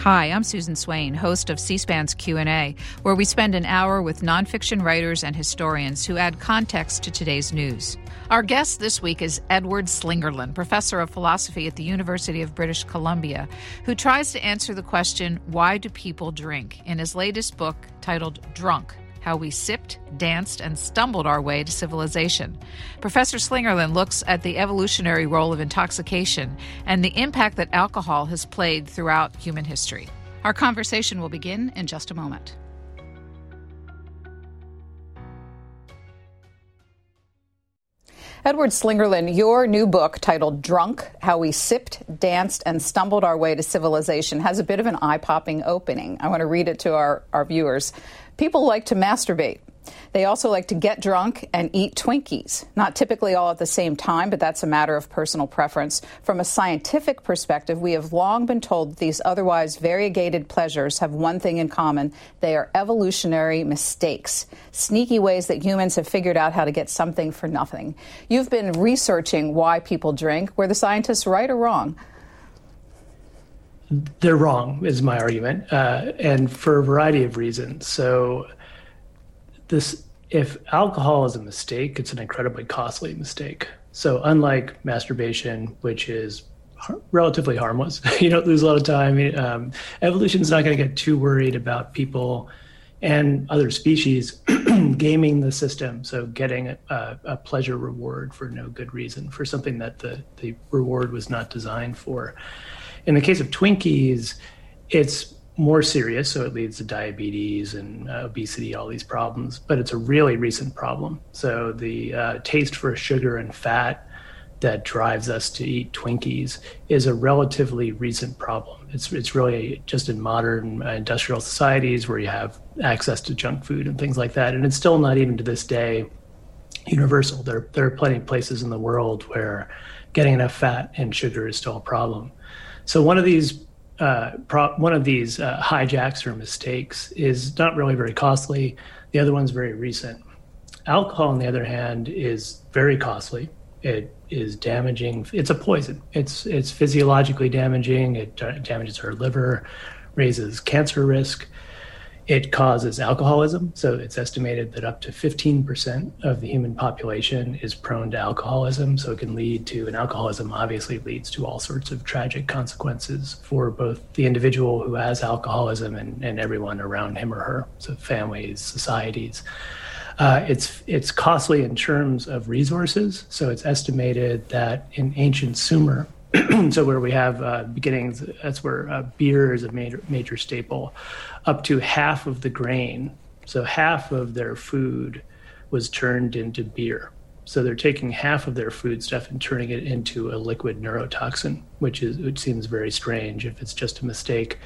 Hi, I'm Susan Swain, host of C-SPAN's Q&A, where we spend an hour with nonfiction writers and historians who add context to today's news. Our guest this week is Edward Slingerland, professor of philosophy at the University of British Columbia, who tries to answer the question, why do people drink, in his latest book titled Drunk, how we sipped, danced, and stumbled our way to civilization. Professor Slingerland looks at the evolutionary role of intoxication and the impact that alcohol has played throughout human history. Our conversation will begin in just a moment. Edward Slingerland, your new book titled Drunk How We Sipped, Danced, and Stumbled Our Way to Civilization has a bit of an eye popping opening. I want to read it to our, our viewers. People like to masturbate. They also like to get drunk and eat Twinkies. Not typically all at the same time, but that's a matter of personal preference. From a scientific perspective, we have long been told that these otherwise variegated pleasures have one thing in common they are evolutionary mistakes, sneaky ways that humans have figured out how to get something for nothing. You've been researching why people drink. Were the scientists right or wrong? They're wrong, is my argument, uh, and for a variety of reasons. So, this if alcohol is a mistake, it's an incredibly costly mistake. So, unlike masturbation, which is relatively harmless, you don't lose a lot of time. Um, evolution's not going to get too worried about people and other species gaming the system. So, getting a, a pleasure reward for no good reason for something that the the reward was not designed for. In the case of Twinkies, it's more serious, so it leads to diabetes and uh, obesity, all these problems. But it's a really recent problem. So the uh, taste for sugar and fat that drives us to eat Twinkies is a relatively recent problem. It's it's really just in modern uh, industrial societies where you have access to junk food and things like that, and it's still not even to this day universal. There there are plenty of places in the world where getting enough fat and sugar is still a problem. So one of these uh, one of these uh, hijacks or mistakes is not really very costly. The other one's very recent. Alcohol, on the other hand, is very costly. It is damaging. It's a poison. It's it's physiologically damaging. It damages our liver, raises cancer risk. It causes alcoholism. So it's estimated that up to 15% of the human population is prone to alcoholism. So it can lead to, and alcoholism obviously leads to all sorts of tragic consequences for both the individual who has alcoholism and, and everyone around him or her. So families, societies. Uh, it's it's costly in terms of resources. So it's estimated that in ancient Sumer, so where we have uh, beginnings, that's where uh, beer is a major major staple. Up to half of the grain, so half of their food, was turned into beer. So they're taking half of their food stuff and turning it into a liquid neurotoxin, which is which seems very strange if it's just a mistake.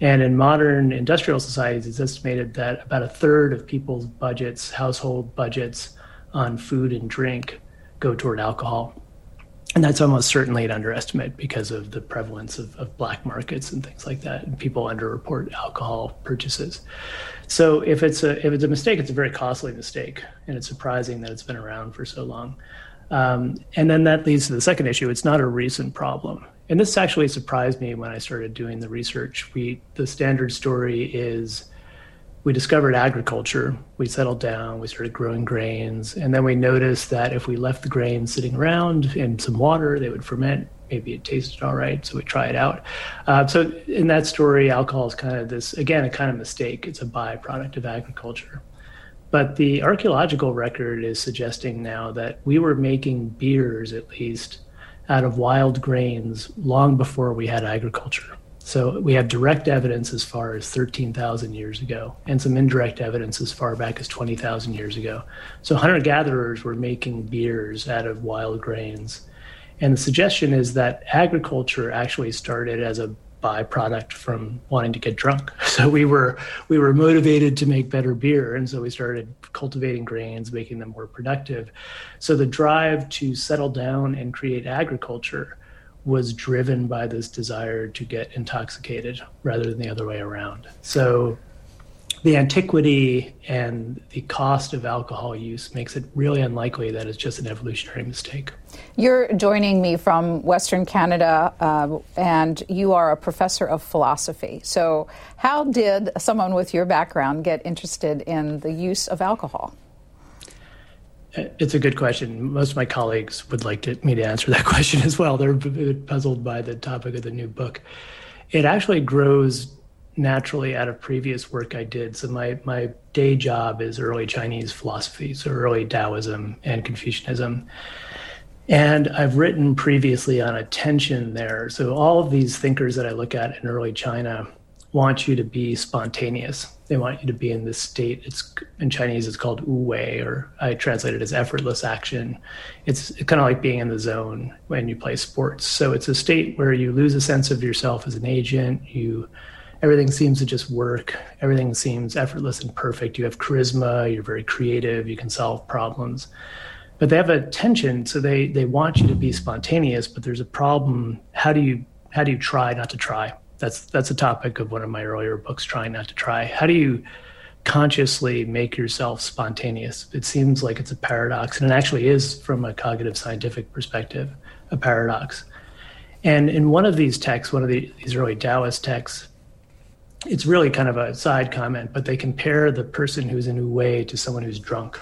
And in modern industrial societies, it's estimated that about a third of people's budgets, household budgets on food and drink, go toward alcohol and that's almost certainly an underestimate because of the prevalence of, of, black markets and things like that. And people underreport alcohol purchases. So if it's a if it's a mistake it's a very costly mistake. And it's surprising that it's been around for so long. Um, and then that leads to the second issue. It's not a recent problem. And this actually surprised me when i started doing the research. We the standard story is we discovered agriculture. We settled down, we started growing grains, and then we noticed that if we left the grains sitting around in some water, they would ferment. Maybe it tasted all right, so we try it out. Uh, so in that story, alcohol is kind of this again a kind of mistake. It's a byproduct of agriculture. But the archaeological record is suggesting now that we were making beers, at least, out of wild grains long before we had agriculture. So we have direct evidence as far as 13,000 years ago and some indirect evidence as far back as 20,000 years ago. So hunter gatherers were making beers out of wild grains. And the suggestion is that agriculture actually started as a byproduct from wanting to get drunk. So we were we were motivated to make better beer and so we started cultivating grains, making them more productive. So the drive to settle down and create agriculture was driven by this desire to get intoxicated rather than the other way around. So the antiquity and the cost of alcohol use makes it really unlikely that it's just an evolutionary mistake. You're joining me from Western Canada, uh, and you are a professor of philosophy. So, how did someone with your background get interested in the use of alcohol? It's a good question. Most of my colleagues would like to, me to answer that question as well. They're puzzled by the topic of the new book. It actually grows naturally out of previous work I did. So my my day job is early Chinese philosophy, so early Taoism and Confucianism. And I've written previously on attention there. So all of these thinkers that I look at in early China want you to be spontaneous. They want you to be in this state. It's in Chinese. It's called wu wei, or I translate it as effortless action. It's kind of like being in the zone when you play sports. So it's a state where you lose a sense of yourself as an agent. You everything seems to just work. Everything seems effortless and perfect. You have charisma, you're very creative, you can solve problems. But they have a tension, so they they want you to be spontaneous, but there's a problem. How do you how do you try not to try? That's that's a topic of one of my earlier books, Trying Not to Try. How do you consciously make yourself spontaneous? It seems like it's a paradox, and it actually is from a cognitive scientific perspective, a paradox. And in one of these texts, one of the, these early Taoist texts, it's really kind of a side comment, but they compare the person who's in wei to someone who's drunk.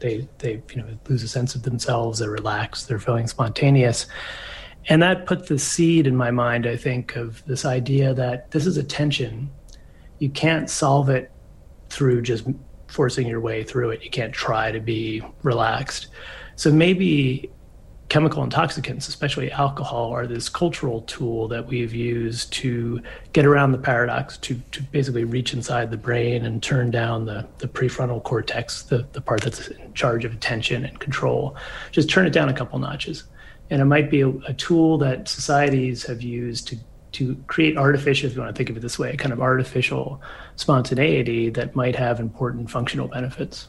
They they you know lose a sense of themselves. They're relaxed. They're feeling spontaneous, and that put the seed in my mind. I think of this idea that this is a tension. You can't solve it through just forcing your way through it. You can't try to be relaxed. So maybe chemical intoxicants, especially alcohol, are this cultural tool that we've used to get around the paradox, to, to basically reach inside the brain and turn down the, the prefrontal cortex, the, the part that's in charge of attention and control. Just turn it down a couple notches. And it might be a, a tool that societies have used to to create artificial, if you want to think of it this way, kind of artificial spontaneity that might have important functional benefits.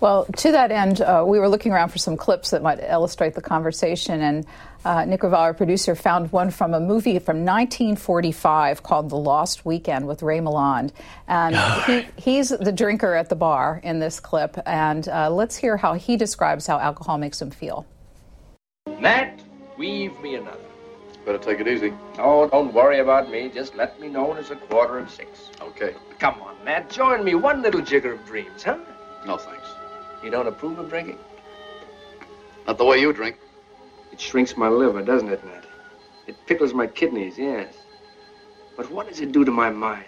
Well, to that end, uh, we were looking around for some clips that might illustrate the conversation, and uh, Nick Raval, our producer, found one from a movie from 1945 called The Lost Weekend with Ray Milland. And he, he's the drinker at the bar in this clip, and uh, let's hear how he describes how alcohol makes him feel. Nat, weave me another. Better take it easy. Oh, don't worry about me. Just let me know when it's a quarter of six. Okay. Come on, Nat. Join me. One little jigger of dreams, huh? No, thanks. You don't approve of drinking? Not the way you drink. It shrinks my liver, doesn't it, Ned? It pickles my kidneys, yes. But what does it do to my mind?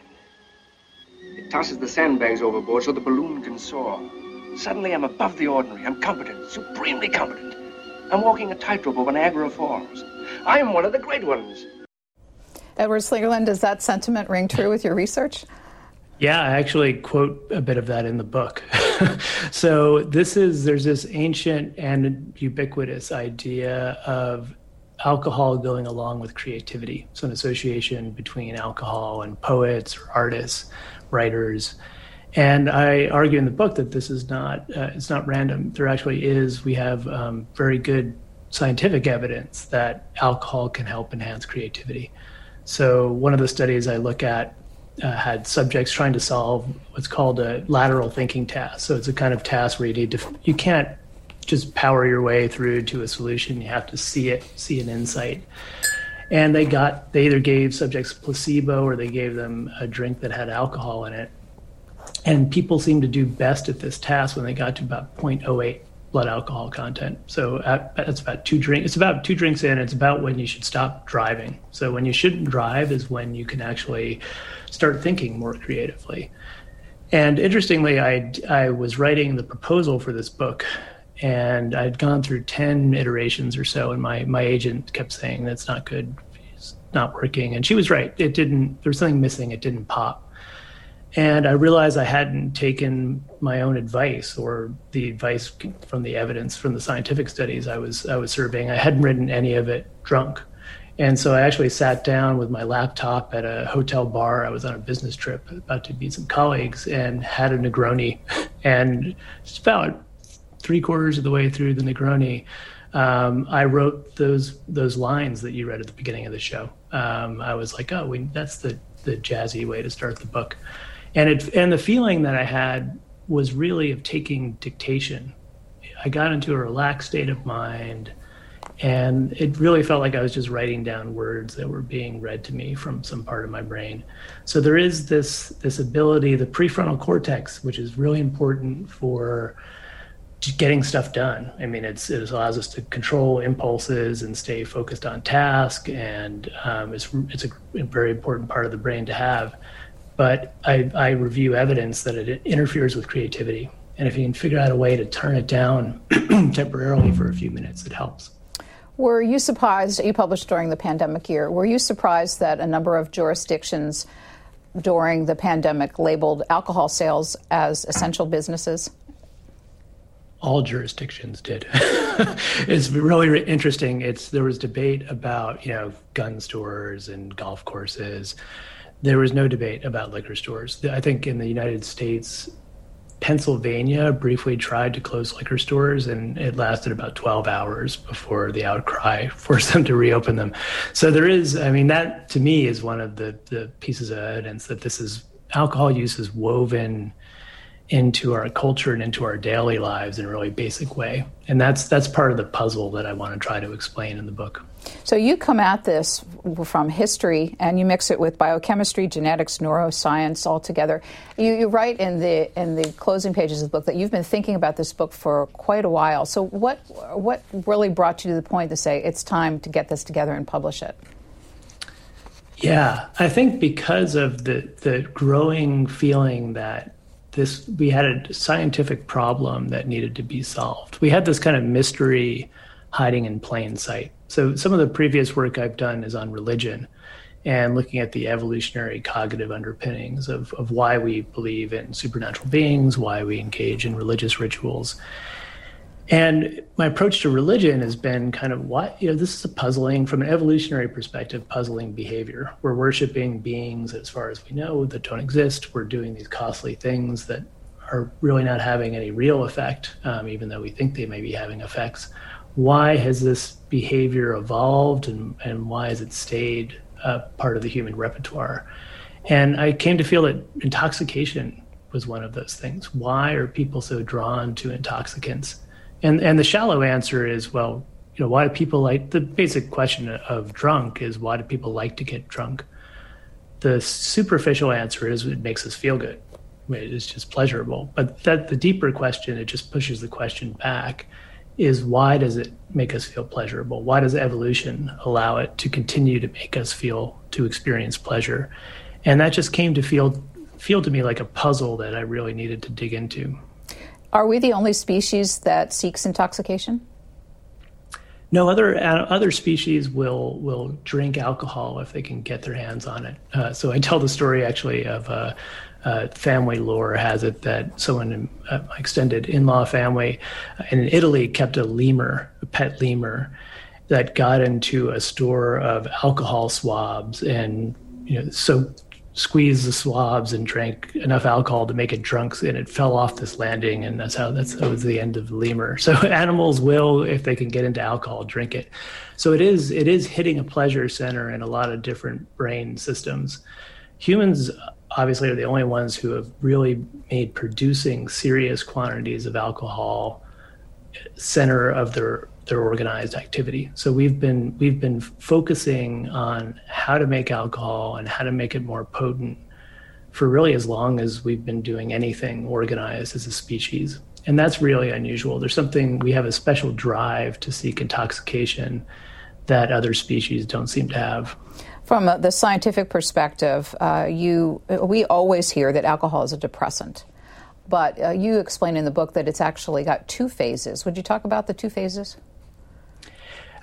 It tosses the sandbags overboard so the balloon can soar. Suddenly I'm above the ordinary. I'm competent, supremely competent. I'm walking a tightrope over Niagara Falls. I am one of the great ones. Edward Slingerland, does that sentiment ring true with your research? Yeah, I actually quote a bit of that in the book. so this is there's this ancient and ubiquitous idea of alcohol going along with creativity. So an association between alcohol and poets or artists, writers. And I argue in the book that this is not uh, it's not random. There actually is. We have um, very good scientific evidence that alcohol can help enhance creativity. So one of the studies I look at uh, had subjects trying to solve what's called a lateral thinking task. So it's a kind of task where you need to, you can't just power your way through to a solution. You have to see it, see an insight. And they got, they either gave subjects placebo or they gave them a drink that had alcohol in it. And people seemed to do best at this task when they got to about 0.08 blood alcohol content. So at, that's about two drinks. It's about two drinks in. It's about when you should stop driving. So when you shouldn't drive is when you can actually start thinking more creatively. And interestingly, I I was writing the proposal for this book, and I'd gone through ten iterations or so, and my my agent kept saying that's not good, it's not working, and she was right. It didn't. There was something missing. It didn't pop. And I realized I hadn't taken my own advice or the advice from the evidence from the scientific studies I was I was surveying. I hadn't written any of it drunk. And so I actually sat down with my laptop at a hotel bar. I was on a business trip about to meet some colleagues and had a Negroni. And just about three quarters of the way through the Negroni, um, I wrote those those lines that you read at the beginning of the show. Um, I was like, oh, we, that's the, the jazzy way to start the book. And it and the feeling that I had was really of taking dictation. I got into a relaxed state of mind, and it really felt like I was just writing down words that were being read to me from some part of my brain. So there is this this ability, the prefrontal cortex, which is really important for getting stuff done. I mean, it's, it allows us to control impulses and stay focused on task, and um, it's it's a very important part of the brain to have. But I, I review evidence that it interferes with creativity, and if you can figure out a way to turn it down temporarily for a few minutes, it helps. Were you surprised? You published during the pandemic year. Were you surprised that a number of jurisdictions during the pandemic labeled alcohol sales as essential businesses? all jurisdictions did. it's really interesting. It's there was debate about you know gun stores and golf courses. There was no debate about liquor stores. I think in the United States, Pennsylvania briefly tried to close liquor stores, and it lasted about 12 hours before the outcry forced them to reopen them. So there is, I mean, that to me is one of the the pieces of evidence that this is alcohol use is woven into our culture and into our daily lives in a really basic way. And that's that's part of the puzzle that I want to try to explain in the book. So you come at this from history and you mix it with biochemistry, genetics, neuroscience all together. You, you write in the in the closing pages of the book that you've been thinking about this book for quite a while. So what what really brought you to the point to say it's time to get this together and publish it? Yeah, I think because of the the growing feeling that this we had a scientific problem that needed to be solved. We had this kind of mystery hiding in plain sight. So some of the previous work I've done is on religion and looking at the evolutionary cognitive underpinnings of, of why we believe in supernatural beings, why we engage in religious rituals. And my approach to religion has been kind of what, you know, this is a puzzling, from an evolutionary perspective, puzzling behavior. We're worshiping beings, as far as we know, that don't exist. We're doing these costly things that are really not having any real effect, um, even though we think they may be having effects. Why has this behavior evolved and, and why has it stayed part of the human repertoire? And I came to feel that intoxication was one of those things. Why are people so drawn to intoxicants? And and the shallow answer is well, you know, why do people like the basic question of drunk is why do people like to get drunk? The superficial answer is it makes us feel good. It's just pleasurable. But that the deeper question, it just pushes the question back, is why does it make us feel pleasurable? Why does evolution allow it to continue to make us feel to experience pleasure? And that just came to feel feel to me like a puzzle that I really needed to dig into. Are we the only species that seeks intoxication? No, other uh, other species will will drink alcohol if they can get their hands on it. Uh, so I tell the story actually of uh, uh, family lore has it that someone in uh, my extended in-law family in Italy kept a lemur, a pet lemur, that got into a store of alcohol swabs and you know so squeezed the swabs and drank enough alcohol to make it drunk and it fell off this landing and that's how that's that was the end of the lemur. So animals will if they can get into alcohol drink it. So it is it is hitting a pleasure center in a lot of different brain systems. Humans obviously are the only ones who have really made producing serious quantities of alcohol center of their their organized activity. So we've been we've been focusing on how to make alcohol and how to make it more potent for really as long as we've been doing anything organized as a species. And that's really unusual. There's something we have a special drive to seek intoxication that other species don't seem to have. From the scientific perspective, uh, you we always hear that alcohol is a depressant. But uh, you explain in the book that it's actually got two phases. Would you talk about the two phases?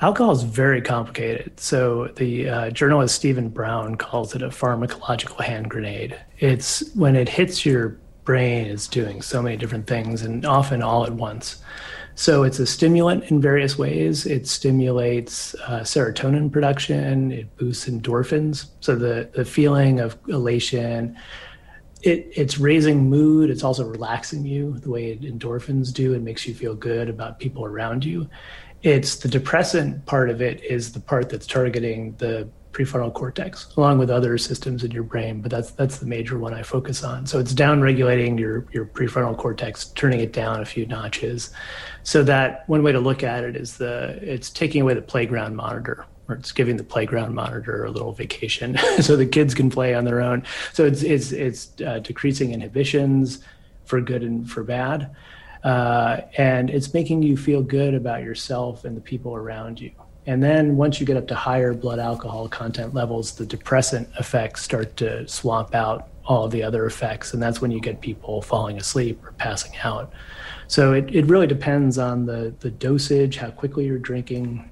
Alcohol is very complicated. So the uh, journalist Stephen Braun calls it a pharmacological hand grenade. It's when it hits your brain, it's doing so many different things and often all at once. So it's a stimulant in various ways. It stimulates uh, serotonin production. It boosts endorphins. So the the feeling of elation. It, it's raising mood. It's also relaxing you the way endorphins do. It makes you feel good about people around you it's the depressant part of it is the part that's targeting the prefrontal cortex, along with other systems in your brain, but that's that's the major one I focus on. So it's down regulating your your prefrontal cortex, turning it down a few notches. So that one way to look at it is the it's taking away the playground monitor, or it's giving the playground monitor a little vacation, so the kids can play on their own. So it's it's it's uh, decreasing inhibitions for good and for bad, uh, and it's making you feel good about yourself and the people around you. And then once you get up to higher blood alcohol content levels, the depressant effects start to swamp out all the other effects. And that's when you get people falling asleep or passing out. So it, it really depends on the, the dosage, how quickly you're drinking,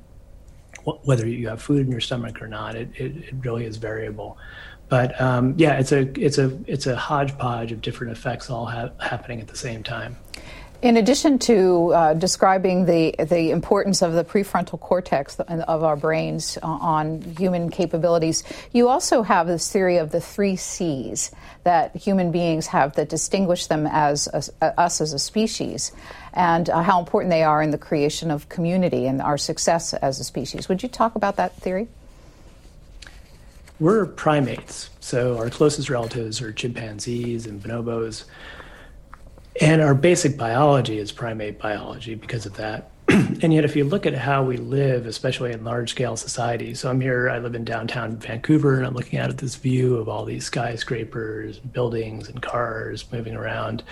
wh- whether you have food in your stomach or not. It, it, it really is variable. But um, yeah, it's a, it's, a, it's a hodgepodge of different effects all ha- happening at the same time. In addition to uh, describing the the importance of the prefrontal cortex of our brains on human capabilities, you also have this theory of the three C's that human beings have that distinguish them as a, us as a species, and uh, how important they are in the creation of community and our success as a species. Would you talk about that theory? We're primates, so our closest relatives are chimpanzees and bonobos. And our basic biology is primate biology because of that. and yet, if you look at how we live, especially in large scale societies, so I'm here, I live in downtown Vancouver, and I'm looking out at this view of all these skyscrapers, buildings, and cars moving around.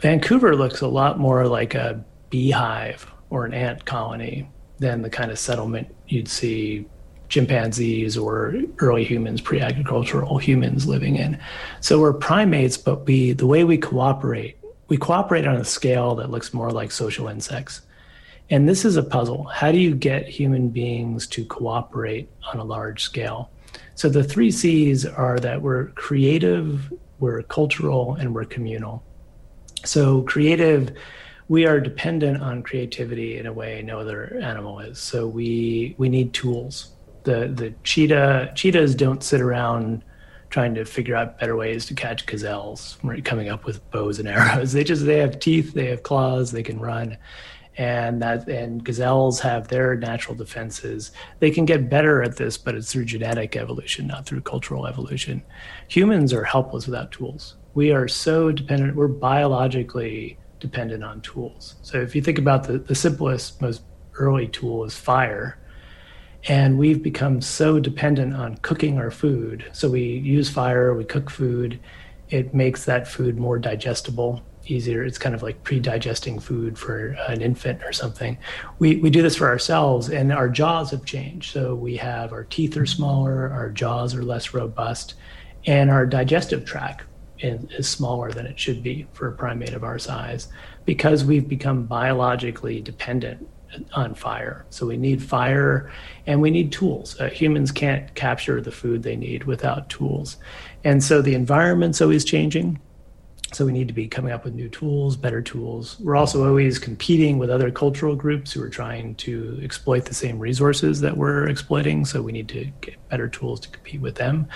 Vancouver looks a lot more like a beehive or an ant colony than the kind of settlement you'd see chimpanzees or early humans, pre-agricultural humans living in. So we're primates, but we the way we cooperate, we cooperate on a scale that looks more like social insects. And this is a puzzle. How do you get human beings to cooperate on a large scale? So the three C's are that we're creative, we're cultural, and we're communal. So creative we are dependent on creativity in a way no other animal is. So we we need tools the the cheetah cheetahs don't sit around trying to figure out better ways to catch gazelles coming up with bows and arrows. They just they have teeth they have claws they can run. And that and gazelles have their natural defenses. They can get better at this but it's through genetic evolution not through cultural evolution. Humans are helpless without tools. We are so dependent we're biologically dependent on tools. So if you think about the, the simplest most early tool is fire and we've become so dependent on cooking our food. So we use fire, we cook food. It makes that food more digestible, easier. It's kind of like pre-digesting food for an infant or something. We we do this for ourselves, and our jaws have changed. So we have our teeth are smaller, our jaws are less robust, and our digestive tract is smaller than it should be for a primate of our size because we've become biologically dependent on fire. So we need fire and we need tools. Uh, humans can't capture the food they need without tools. And so the environment's always changing. So we need to be coming up with new tools, better tools. We're also always competing with other cultural groups who are trying to exploit the same resources that we're exploiting. So we need to get better tools to compete with them.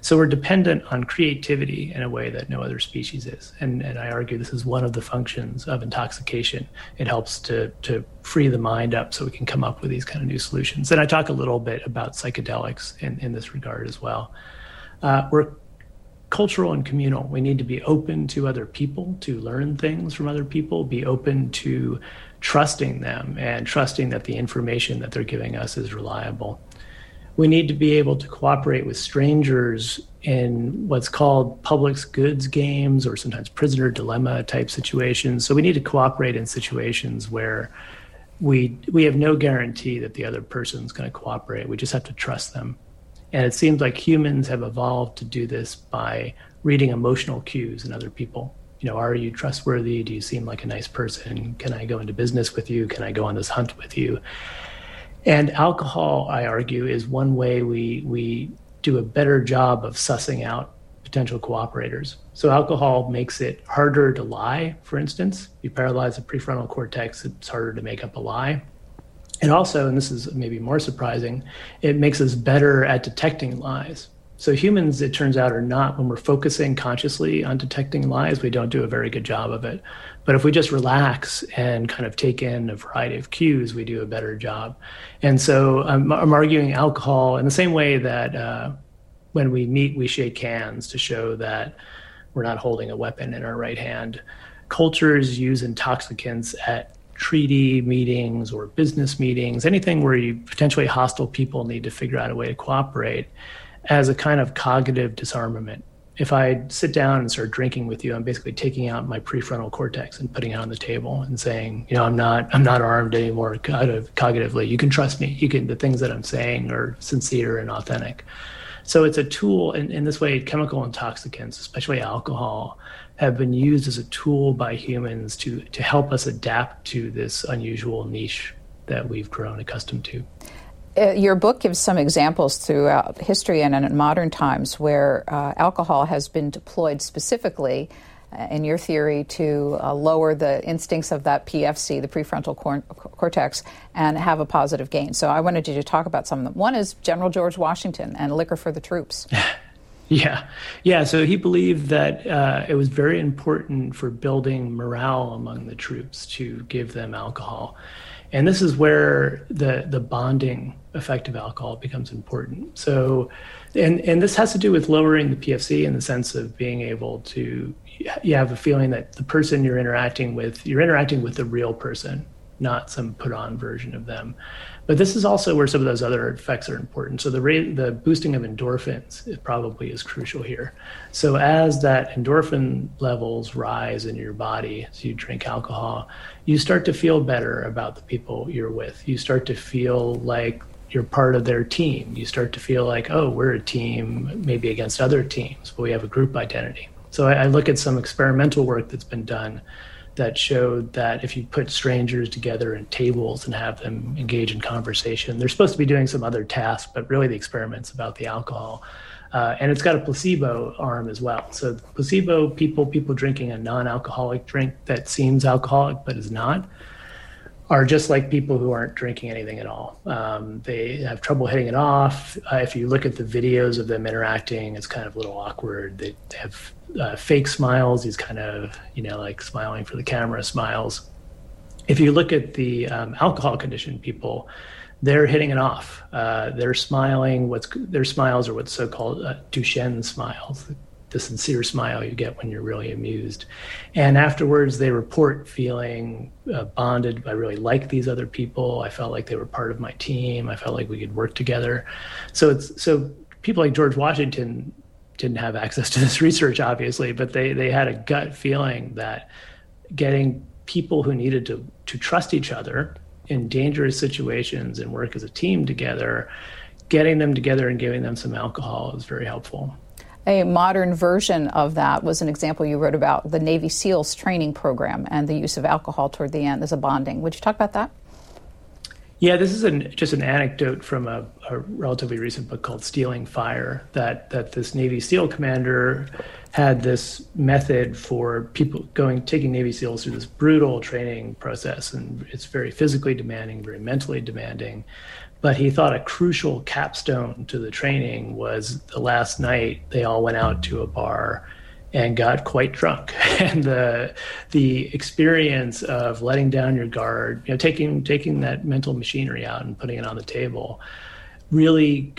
So we're dependent on creativity in a way that no other species is. And, and I argue this is one of the functions of intoxication. It helps to, to free the mind up so we can come up with these kind of new solutions. And I talk a little bit about psychedelics in, in this regard as well. Uh, we're cultural and communal. We need to be open to other people, to learn things from other people, be open to trusting them and trusting that the information that they're giving us is reliable we need to be able to cooperate with strangers in what's called public goods games or sometimes prisoner dilemma type situations. So we need to cooperate in situations where we we have no guarantee that the other person's going to cooperate. We just have to trust them. And it seems like humans have evolved to do this by reading emotional cues in other people. You know, are you trustworthy? Do you seem like a nice person? Can I go into business with you? Can I go on this hunt with you? And alcohol, I argue, is one way we, we do a better job of sussing out potential cooperators. So alcohol makes it harder to lie, for instance. You paralyze the prefrontal cortex, it's harder to make up a lie. And also, and this is maybe more surprising, it makes us better at detecting lies. So humans, it turns out, are not when we're focusing consciously on detecting lies, we don't do a very good job of it. But if we just relax and kind of take in a variety of cues, we do a better job. And so I'm, I'm arguing alcohol in the same way that uh, when we meet, we shake hands to show that we're not holding a weapon in our right hand. Cultures use intoxicants at treaty meetings or business meetings, anything where you potentially hostile people need to figure out a way to cooperate as a kind of cognitive disarmament. If I sit down and start drinking with you, I'm basically taking out my prefrontal cortex and putting it on the table and saying, you know, I'm not, I'm not armed anymore cognitively. You can trust me. You can, the things that I'm saying are sincere and authentic. So it's a tool, and in this way, chemical intoxicants, especially alcohol, have been used as a tool by humans to to help us adapt to this unusual niche that we've grown accustomed to. Uh, your book gives some examples throughout history and in modern times where uh, alcohol has been deployed specifically, uh, in your theory, to uh, lower the instincts of that PFC, the prefrontal cor- cortex, and have a positive gain. So I wanted you to talk about some of them. One is General George Washington and liquor for the troops. Yeah, yeah. So he believed that uh, it was very important for building morale among the troops to give them alcohol, and this is where the the bonding effect of alcohol becomes important. So, and and this has to do with lowering the PFC in the sense of being able to you have a feeling that the person you're interacting with you're interacting with the real person, not some put on version of them. But this is also where some of those other effects are important. So the rate, the boosting of endorphins is probably is crucial here. So as that endorphin levels rise in your body as you drink alcohol, you start to feel better about the people you're with. You start to feel like you're part of their team. You start to feel like, oh, we're a team, maybe against other teams, but we have a group identity. So I, I look at some experimental work that's been done that showed that if you put strangers together in tables and have them engage in conversation, they're supposed to be doing some other task, but really the experiment's about the alcohol. Uh, and it's got a placebo arm as well. So placebo people, people drinking a non-alcoholic drink that seems alcoholic but is not, are just like people who aren't drinking anything at all. Um, they have trouble hitting it off. Uh, if you look at the videos of them interacting, it's kind of a little awkward. They, have uh, fake smiles, these kind of, you know, like smiling for the camera smiles. If you look at the um, alcohol conditioned people, they're hitting it off. Uh, they're smiling. What's their smiles are what's so-called uh, Duchenne smiles, the sincere smile you get when you're really amused. And afterwards, they report feeling uh, bonded. I really like these other people. I felt like they were part of my team. I felt like we could work together. So it's so people like George Washington didn't have access to this research, obviously, but they, they had a gut feeling that getting people who needed to, to trust each other in dangerous situations and work as a team together, getting them together and giving them some alcohol is very helpful. A modern version of that was an example you wrote about the Navy SEALs training program and the use of alcohol toward the end as a bonding. Would you talk about that? Yeah, this is an, just an anecdote from a, a, relatively recent book called "Stealing Fire." That that this Navy SEAL commander had this method for people going taking Navy SEALs through this brutal training process, and it's very physically demanding, very mentally demanding. But he thought a crucial capstone to the training was the last night they all went out to a bar and got quite drunk. And the the experience of letting down your guard, you know, taking taking that mental machinery out and putting it on the table, really,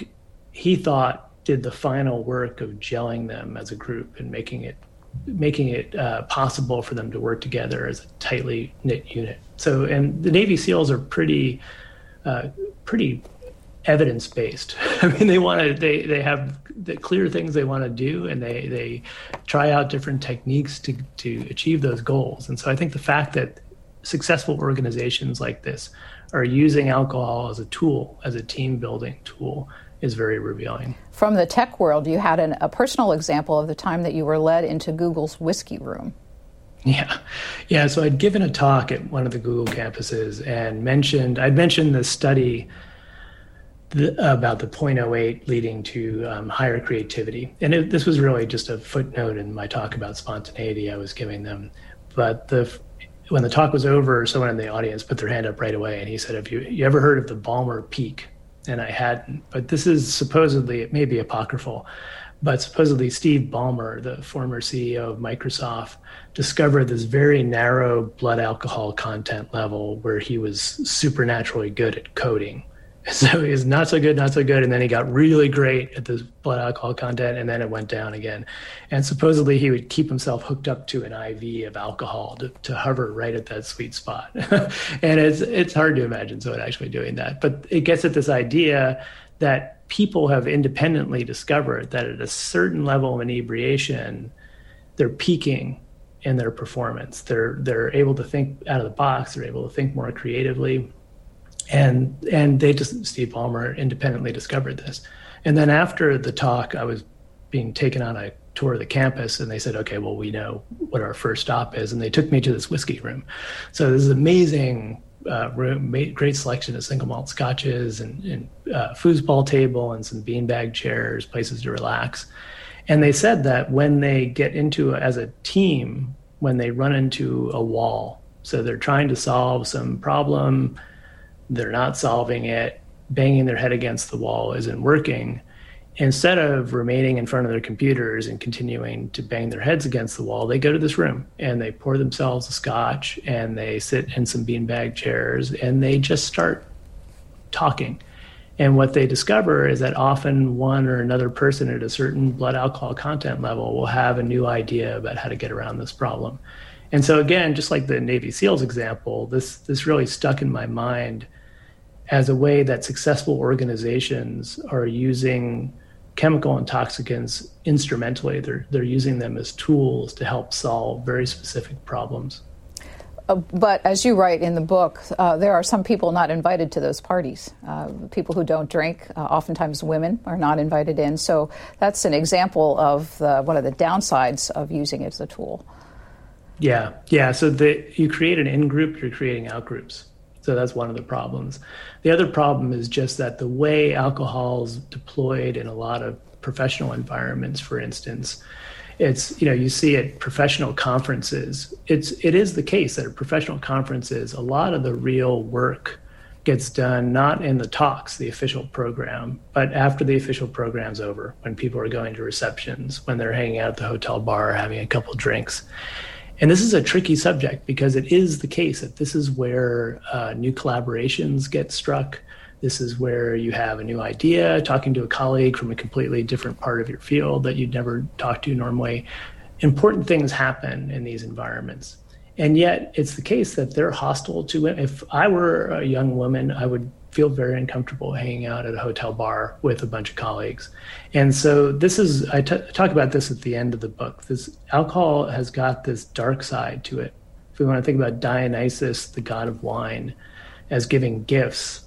he thought did the final work of gelling them as a group and making it making it uh, possible for them to work together as a tightly knit unit. So, and the Navy SEALs are pretty uh, pretty evidence based. I mean, they want to they they have the clear things they want to do, and they they try out different techniques to to achieve those goals. And so I think the fact that successful organizations like this are using alcohol as a tool, as a team building tool, is very revealing. From the tech world, you had an, a personal example of the time that you were led into Google's whiskey room. Yeah. Yeah. So I'd given a talk at one of the Google campuses and mentioned, I'd mentioned the study the, about the 0.08 leading to um, higher creativity. And it, this was really just a footnote in my talk about spontaneity I was giving them. But the when the talk was over, someone in the audience put their hand up right away and he said, Have you, you ever heard of the Ballmer Peak? and I hadn't. But this is supposedly, it may be apocryphal, but supposedly Steve Ballmer, the former CEO of Microsoft, discovered this very narrow blood alcohol content level where he was supernaturally good at coding. So he was not so good, not so good, and then he got really great at this blood alcohol content, and then it went down again. And supposedly he would keep himself hooked up to an IV of alcohol to, to hover right at that sweet spot. and it's it's hard to imagine someone actually doing that, but it gets at this idea that people have independently discovered that at a certain level of inebriation, they're peaking in their performance. They're they're able to think out of the box. They're able to think more creatively and and they just Steve Ballmer independently discovered this. And then after the talk, I was being taken on a tour of the campus, and they said, "Okay, well, we know what our first stop is," and they took me to this whiskey room. So this is amazing uh, room, great selection of single malt scotches and, and uh, foosball table and some beanbag chairs, places to relax. And they said that when they get into as a team, when they run into a wall, so they're trying to solve some problem they're not solving it, banging their head against the wall isn't working. Instead of remaining in front of their computers and continuing to bang their heads against the wall, they go to this room and they pour themselves a scotch and they sit in some beanbag chairs and they just start talking. And what they discover is that often one or another person at a certain blood alcohol content level will have a new idea about how to get around this problem. And so again, just like the Navy SEALs example, this this really stuck in my mind as a way that successful organizations are using chemical intoxicants instrumentally. They're, they're using them as tools to help solve very specific problems. Uh, but as you write in the book, uh, there are some people not invited to those parties. Uh, people who don't drink, uh, oftentimes women, are not invited in. So that's an example of the, one of the downsides of using it as a tool. Yeah, yeah. So the, you create an in group, you're creating out groups. So that's one of the problems. The other problem is just that the way alcohol is deployed in a lot of professional environments, for instance, it's you know you see at professional conferences. It's it is the case that at professional conferences, a lot of the real work gets done not in the talks, the official program, but after the official program's over, when people are going to receptions, when they're hanging out at the hotel bar, having a couple drinks. And this is a tricky subject because it is the case that this is where uh, new collaborations get struck. This is where you have a new idea, talking to a colleague from a completely different part of your field that you'd never talk to normally. Important things happen in these environments. And yet, it's the case that they're hostile to women. If I were a young woman, I would feel very uncomfortable hanging out at a hotel bar with a bunch of colleagues. And so this is I, t- talk about this at the end of the book. This alcohol has got this dark side to it. If we want to think about Dionysus, the god of wine, as giving gifts,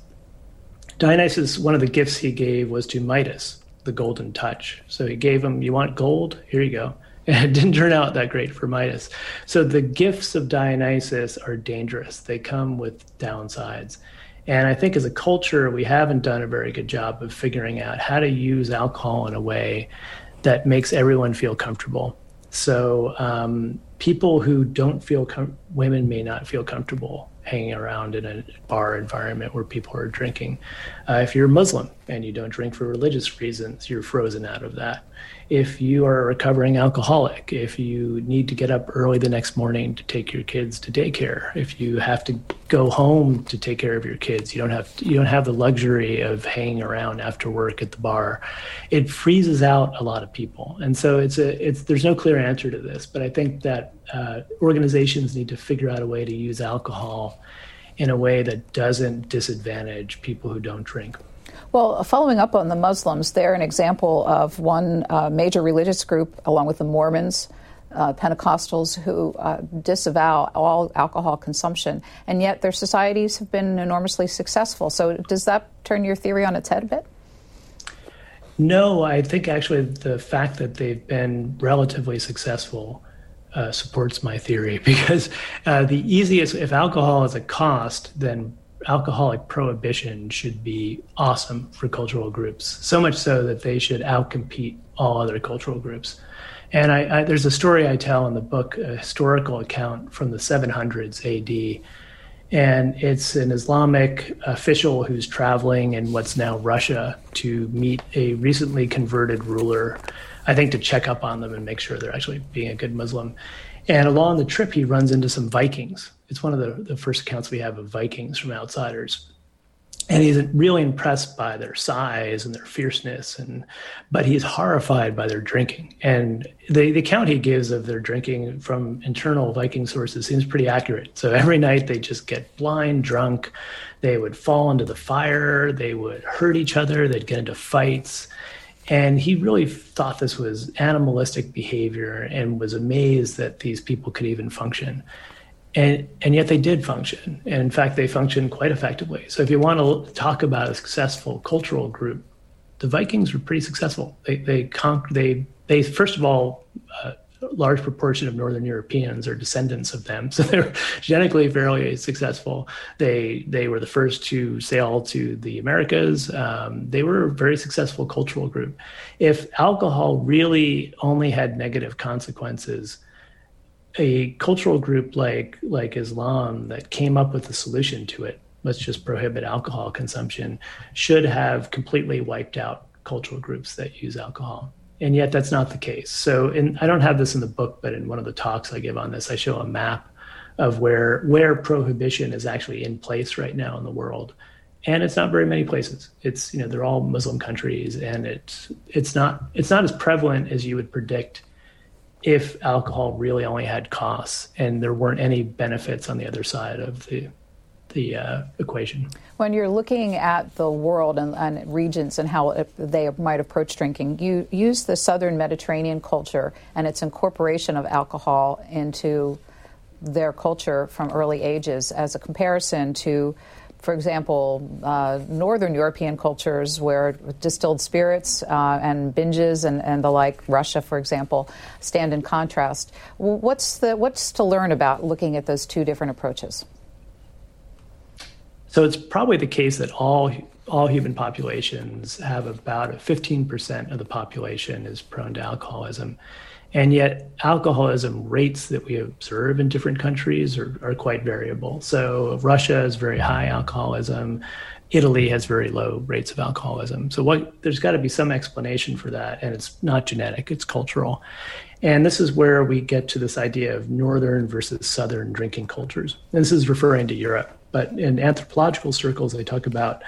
Dionysus, one of the gifts he gave was to Midas, the golden touch. So he gave him, You want gold? Here you go. And it didn't turn out that great for Midas. So the gifts of Dionysus are dangerous. They come with downsides. And I think as a culture, we haven't done a very good job of figuring out how to use alcohol in a way that makes everyone feel comfortable. So um, people who don't feel com- women may not feel comfortable hanging around in a bar environment where people are drinking. Uh, if you're Muslim and you don't drink for religious reasons, you're frozen out of that if you are a recovering alcoholic, if you need to get up early the next morning to take your kids to daycare, if you have to go home to take care of your kids, you don't have you don't have the luxury of hanging around after work at the bar. It freezes out a lot of people, and so it's a it's there's no clear answer to this, but I think that uh, organizations need to figure out a way to use alcohol in a way that doesn't disadvantage people who don't drink. Well, following up on the Muslims, they're an example of one uh, major religious group, along with the Mormons, uh, Pentecostals, who uh, disavow all alcohol consumption, and yet their societies have been enormously successful. So, does that turn your theory on its head a bit? No, I think actually the fact that they've been relatively successful uh, supports my theory because uh, the easiest, if alcohol is a cost, then alcoholic prohibition should be awesome for cultural groups, so much so that they should outcompete all other cultural groups. And I, I, there's a story I tell in the book, a historical account from the 700s AD. And it's an Islamic official who's traveling in what's now Russia to meet a recently converted ruler, I think to check up on them and make sure they're actually being a good Muslim. And along the trip, he runs into some Vikings. It's one of the, the first accounts we have of Vikings from outsiders. And he's really impressed by their size and their fierceness and but he's horrified by their drinking. And the, the account he gives of their drinking from internal viking sources seems pretty accurate. So every night they just get blind drunk. They would fall into the fire. They would hurt each other. They'd get into fights. And he really thought this was animalistic behavior and was amazed that these people could even function and and yet they did function. And in fact, they functioned quite effectively. So if you want to talk about a successful cultural group, the Vikings were pretty successful. They they conquered. They they first of all. Uh, a large proportion of Northern Europeans are descendants of them, so they're genetically fairly successful. They they were the first to sail to the Americas. Um, they were a very successful cultural group. If alcohol really only had negative consequences, a cultural group like like Islam that came up with a solution to it, let's just prohibit alcohol consumption, should have completely wiped out cultural groups that use alcohol. And yet that's not the case. So in, I don't have this in the book, but in one of the talks I give on this, I show a map of where where prohibition is actually in place right now in the world. And it's not very many places. It's you know they're all Muslim countries, and it's it's not it's not as prevalent as you would predict if alcohol really only had costs and there weren't any benefits on the other side of the the uh, equation. When you're looking at the world and, and regions and how they might approach drinking, you use the Southern Mediterranean culture and its incorporation of alcohol into their culture from early ages as a comparison to for example, uh, Northern European cultures where distilled spirits uh, and binges and, and the like, Russia, for example, stand in contrast. What's, the, what's to learn about looking at those two different approaches? So it's probably the case that all all human populations have about 15% of the population is prone to alcoholism. And yet, alcoholism rates that we observe in different countries are, are quite variable. So, Russia has very high alcoholism. Italy has very low rates of alcoholism. So, what, there's got to be some explanation for that. And it's not genetic, it's cultural. And this is where we get to this idea of northern versus southern drinking cultures. And this is referring to Europe. But in anthropological circles, they talk about,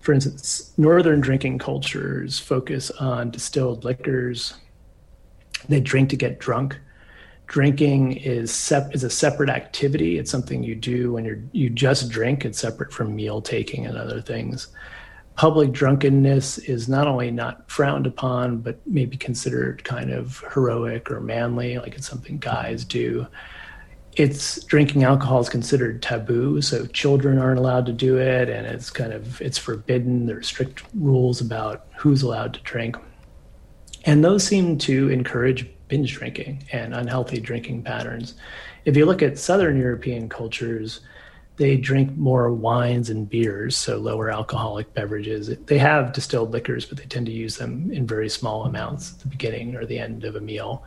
for instance, northern drinking cultures focus on distilled liquors, they drink to get drunk. Drinking is sep- is a separate activity. It's something you do when you're you just drink. It's separate from meal taking and other things. Public drunkenness is not only not frowned upon, but maybe considered kind of heroic or manly, like it's something guys do it's drinking alcohol is considered taboo so children aren't allowed to do it and it's kind of it's forbidden there's strict rules about who's allowed to drink and those seem to encourage binge drinking and unhealthy drinking patterns. If you look at Southern European cultures, they drink more wines and beers, so lower alcoholic beverages. They have distilled liquors, but they tend to use them in very small amounts at the beginning or the end of a meal.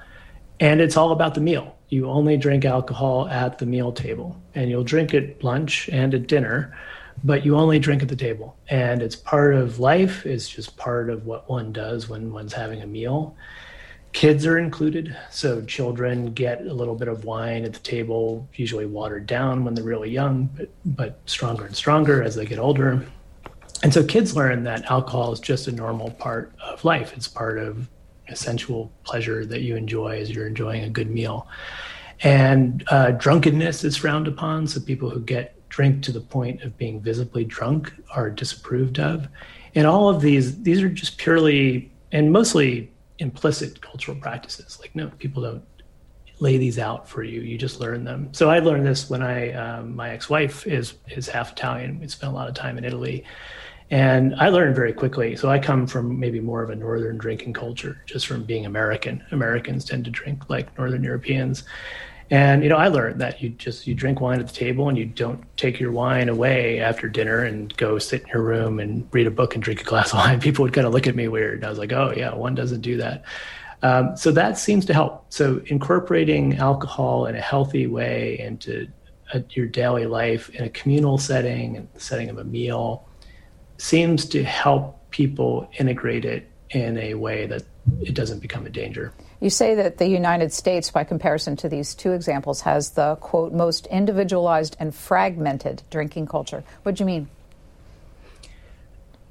And it's all about the meal. You only drink alcohol at the meal table, and you'll drink at lunch and at dinner but you only drink at the table. And it's part of life it's just part of what one does when one's having a meal. Kids are included so children get a little bit of wine at the table usually watered down when they're really young but, but stronger and stronger as they get older. And so kids learn that alcohol is just a normal part of life. It's part of a sensual pleasure that you enjoy as you're enjoying a good meal. And uh, drunkenness is frowned upon so people who get drink to the point of being visibly drunk are disapproved of. And all of these, these are just purely and mostly implicit cultural practices. Like, no, people don't lay these out for you. You just learn them. So I learned this when I, um, my ex-wife is is half Italian. We spent a lot of time in Italy, and I learned very quickly. So I come from maybe more of a northern drinking culture, just from being American. Americans tend to drink like Northern Europeans, and you know, I learned that you just you drink wine at the table and you don't take your wine away after dinner and go sit in your room and read a book and drink a glass of wine. People would kind of look at me weird. And I was like, oh yeah, one doesn't do that. Um, so that seems to help. So incorporating alcohol in a healthy way into a, your daily life in a communal setting and the setting of a meal seems to help people integrate it in a way that it doesn't become a danger. You say that the United States, by comparison to these two examples, has the quote most individualized and fragmented drinking culture. What do you mean?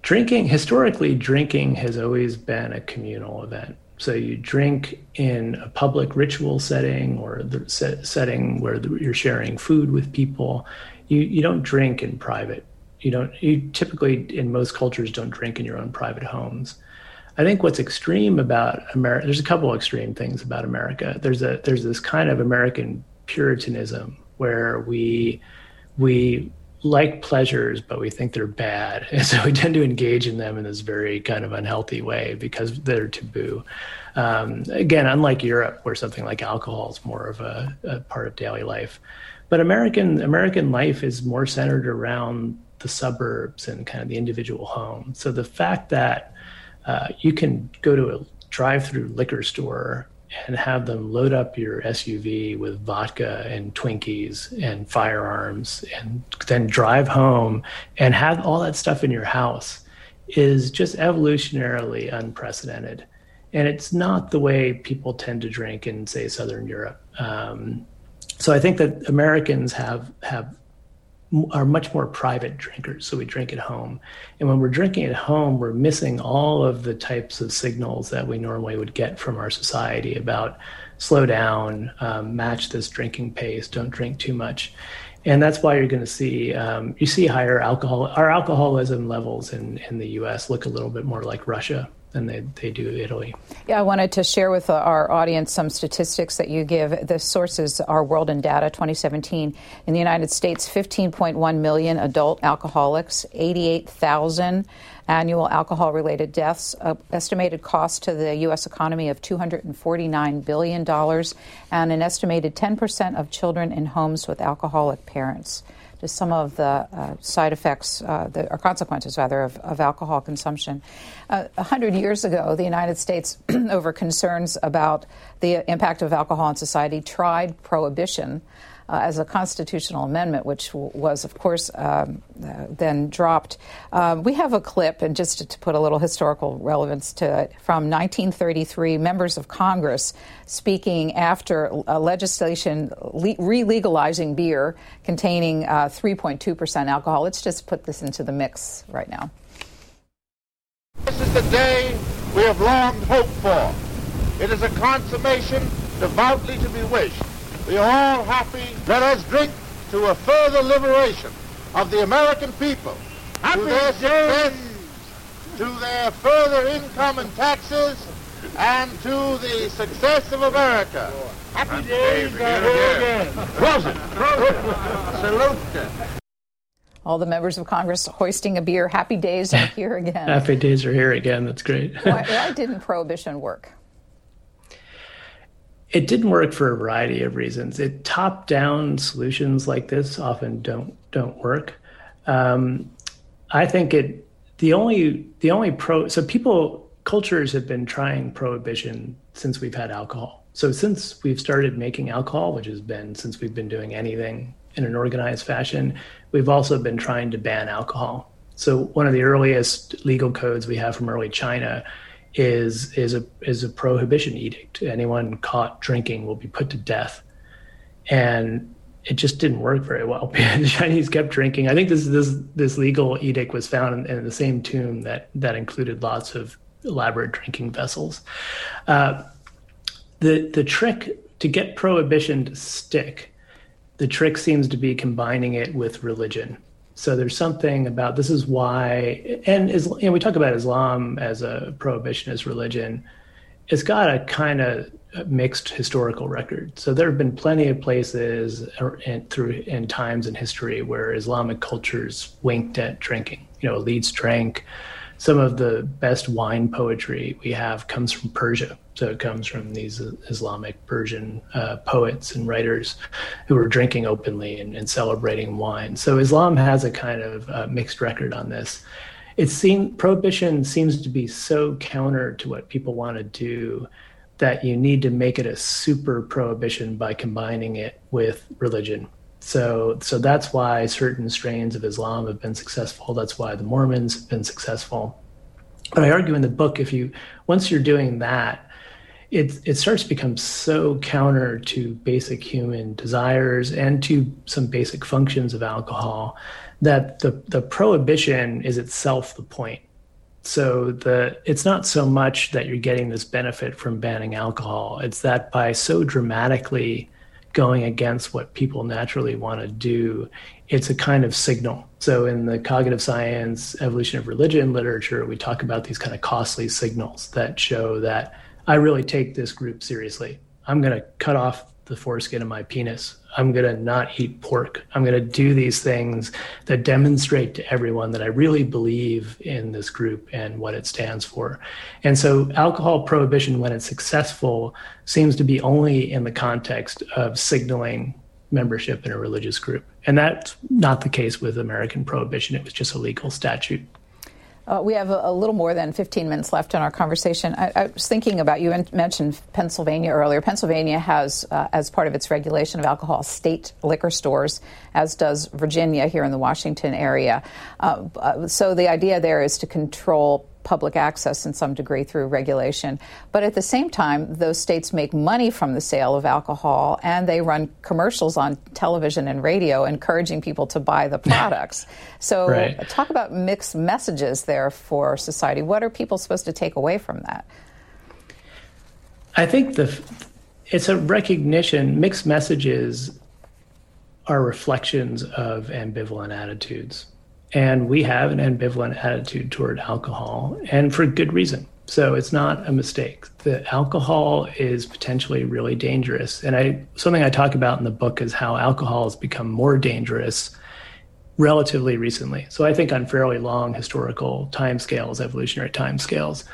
Drinking, historically, drinking has always been a communal event. So you drink in a public ritual setting or the setting where you're sharing food with people. You, you don't drink in private. You don't. You typically, in most cultures, don't drink in your own private homes. I think what's extreme about America, there's a couple extreme things about America. There's a there's this kind of American puritanism where we we like pleasures, but we think they're bad. And so we tend to engage in them in this very kind of unhealthy way because they're taboo. Um, again, unlike Europe, where something like alcohol is more of a, a, part of daily life. But American American life is more centered around the suburbs and kind of the individual home. So the fact that uh, you can go to a drive-through liquor store and have them load up your SUV with vodka and Twinkies and firearms and then drive home and have all that stuff in your house is just evolutionarily unprecedented. And it's not the way people tend to drink in, say, Southern Europe. Um, so I think that Americans have have are much more private drinkers. So we drink at home. And when we're drinking at home, we're missing all of the types of signals that we normally would get from our society about slow down, um, match this drinking pace, don't drink too much. And that's why you're going to see um, you see higher alcohol. Our alcoholism levels in, in the U.S. look a little bit more like Russia than they, they do Italy. Yeah, I wanted to share with our audience some statistics that you give. The sources are World in Data 2017. In the United States, 15.1 million adult alcoholics, 88,000 annual alcohol related deaths, uh, estimated cost to the U.S. economy of $249 billion, and an estimated 10% of children in homes with alcoholic parents just some of the uh, side effects uh, the, or consequences, rather, of, of alcohol consumption. Uh, a hundred years ago, the United States, over concerns about the impact of alcohol on society, tried prohibition uh, as a constitutional amendment, which w- was, of course, um, uh, then dropped. Um, we have a clip, and just to, to, put a little historical relevance to it, from 1933, members of Congress speaking after legislation le- re-legalizing beer containing 3.2% uh, alcohol. Let's just put this into the mix right now. This is the day we have long hoped for. It is a consummation devoutly to be wished we are all happy. Let us drink to a further liberation of the American people. Happy to their success, to their further income and taxes, and to the success of America. Happy, Happy days are here again. Prosit. Salute. All the members of Congress hoisting a beer. Happy days are here again. Happy days are here again. That's great. why, why didn't prohibition work? It didn't work for a variety of reasons. It top-down solutions like this often don't don't work. Um, I think it the only the only pro so people cultures have been trying prohibition since we've had alcohol. So since we've started making alcohol, which has been since we've been doing anything in an organized fashion, we've also been trying to ban alcohol. So one of the earliest legal codes we have from early China is is a is a prohibition edict. Anyone caught drinking will be put to death, and it just didn't work very well. the Chinese kept drinking. I think this this this legal edict was found in, in the same tomb that that included lots of elaborate drinking vessels. Uh, the the trick to get prohibition to stick, the trick seems to be combining it with religion. So there's something about this is why, and is you know, we talk about Islam as a prohibitionist religion. It's got a kind of mixed historical record. So there have been plenty of places er, in, through in times in history where Islamic cultures winked at drinking. You know, elites drank. Some of the best wine poetry we have comes from Persia. So it comes from these Islamic Persian uh, poets and writers who were drinking openly and, and, celebrating wine. So Islam has a kind of uh, mixed record on this. It seems prohibition seems to be so counter to what people want to do that you need to make it a super prohibition by combining it with religion. So, so that's why certain strains of Islam have been successful. That's why the Mormons have been successful. But I argue in the book, if you once you're doing that, it it starts to become so counter to basic human desires and to some basic functions of alcohol that the the prohibition is itself the point. So the it's not so much that you're getting this benefit from banning alcohol. It's that by so dramatically going against what people naturally want to do, it's a kind of signal. So in the cognitive science, evolution of religion literature, we talk about these kind of costly signals that show that I really take this group seriously. I'm going to cut off the foreskin of my penis. I'm going to not eat pork. I'm going to do these things that demonstrate to everyone that I really believe in this group and what it stands for. And so, alcohol prohibition, when it's successful, seems to be only in the context of signaling membership in a religious group. And that's not the case with American prohibition. It was just a legal statute. Uh, we have a, a, little more than 15 minutes left in our conversation. I, I was thinking about you mentioned Pennsylvania earlier. Pennsylvania has, uh, as part of its regulation of alcohol, state liquor stores, as does Virginia here in the Washington area. Uh, uh so the idea there is to control public access in some degree through regulation. But at the same time, those states make money from the sale of alcohol and they run commercials on television and radio encouraging people to buy the products. so, right. talk about mixed messages there for society. What are people supposed to take away from that? I think the it's a recognition, mixed messages are reflections of ambivalent attitudes. And we have an ambivalent attitude toward alcohol, and for good reason. So it's not a mistake. The alcohol is potentially really dangerous. And I something I talk about in the book is how alcohol has become more dangerous relatively recently. So I think on fairly long historical timescales, evolutionary timescales,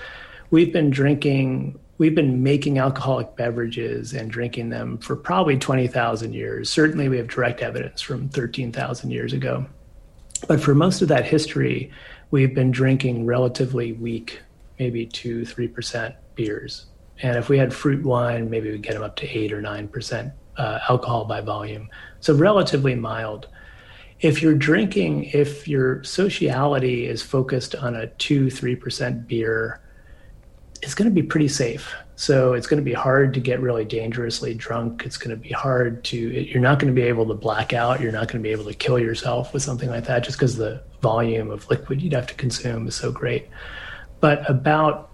we've been drinking we've been making alcoholic beverages and drinking them for probably 20,000 years. Certainly we have direct evidence from 13,000 years ago. But for most of that history, we've been drinking relatively weak, maybe two, three percent beers. And if we had fruit wine, maybe we'd get them up to eight or nine percent uh, alcohol by volume. So relatively mild. If you're drinking, if your sociality is focused on a two, three percent beer, it's going to be pretty safe. So it's going to be hard to get really dangerously drunk. It's going to be hard to, you're not going to be able to black out. You're not going to be able to kill yourself with something like that just because the volume of liquid you'd have to consume is so great. But about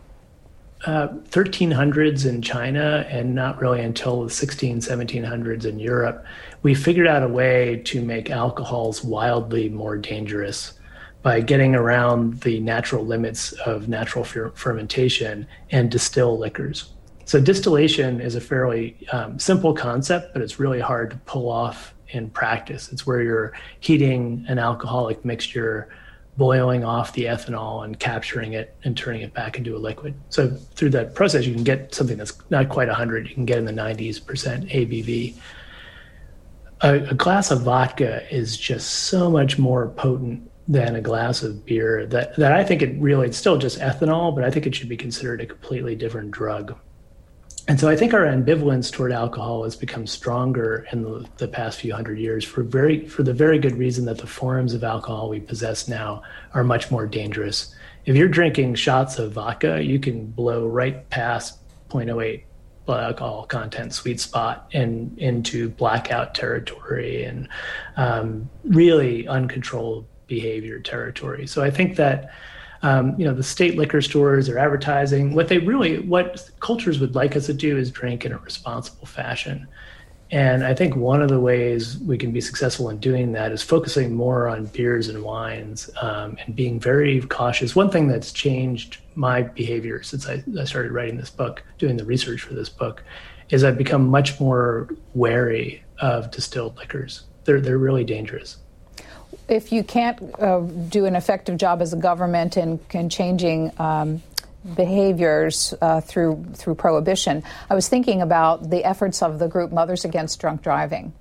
uh, 1300s in China and not really until the 16, 1700s in Europe, we figured out a way to make alcohols wildly more dangerous by getting around the natural limits of natural fer- fermentation and distill liquors. So, distillation is a fairly um, simple concept, but it's really hard to pull off in practice. It's where you're heating an alcoholic mixture, boiling off the ethanol, and capturing it and turning it back into a liquid. So, through that process, you can get something that's not quite 100, you can get in the 90s percent ABV. A, a glass of vodka is just so much more potent than a glass of beer that, that I think it really, it's still just ethanol, but I think it should be considered a completely different drug. And so I think our ambivalence toward alcohol has become stronger in the, the past few hundred years for very for the very good reason that the forms of alcohol we possess now are much more dangerous. If you're drinking shots of vodka, you can blow right past 0.08 blood alcohol content sweet spot and into blackout territory and um, really uncontrolled behavior territory. So I think that um, you know the state liquor stores are advertising what they really what cultures would like us to do is drink in a responsible fashion. And I think one of the ways we can be successful in doing that is focusing more on beers and wines um, and being very cautious. One thing that's changed my behavior since I, I started writing this book, doing the research for this book, is I've become much more wary of distilled liquors. They're, they're really dangerous if you can't uh, do an effective job as a government in, in changing um, behaviors uh, through through prohibition, I was thinking about the efforts of the group Mothers Against Drunk Driving.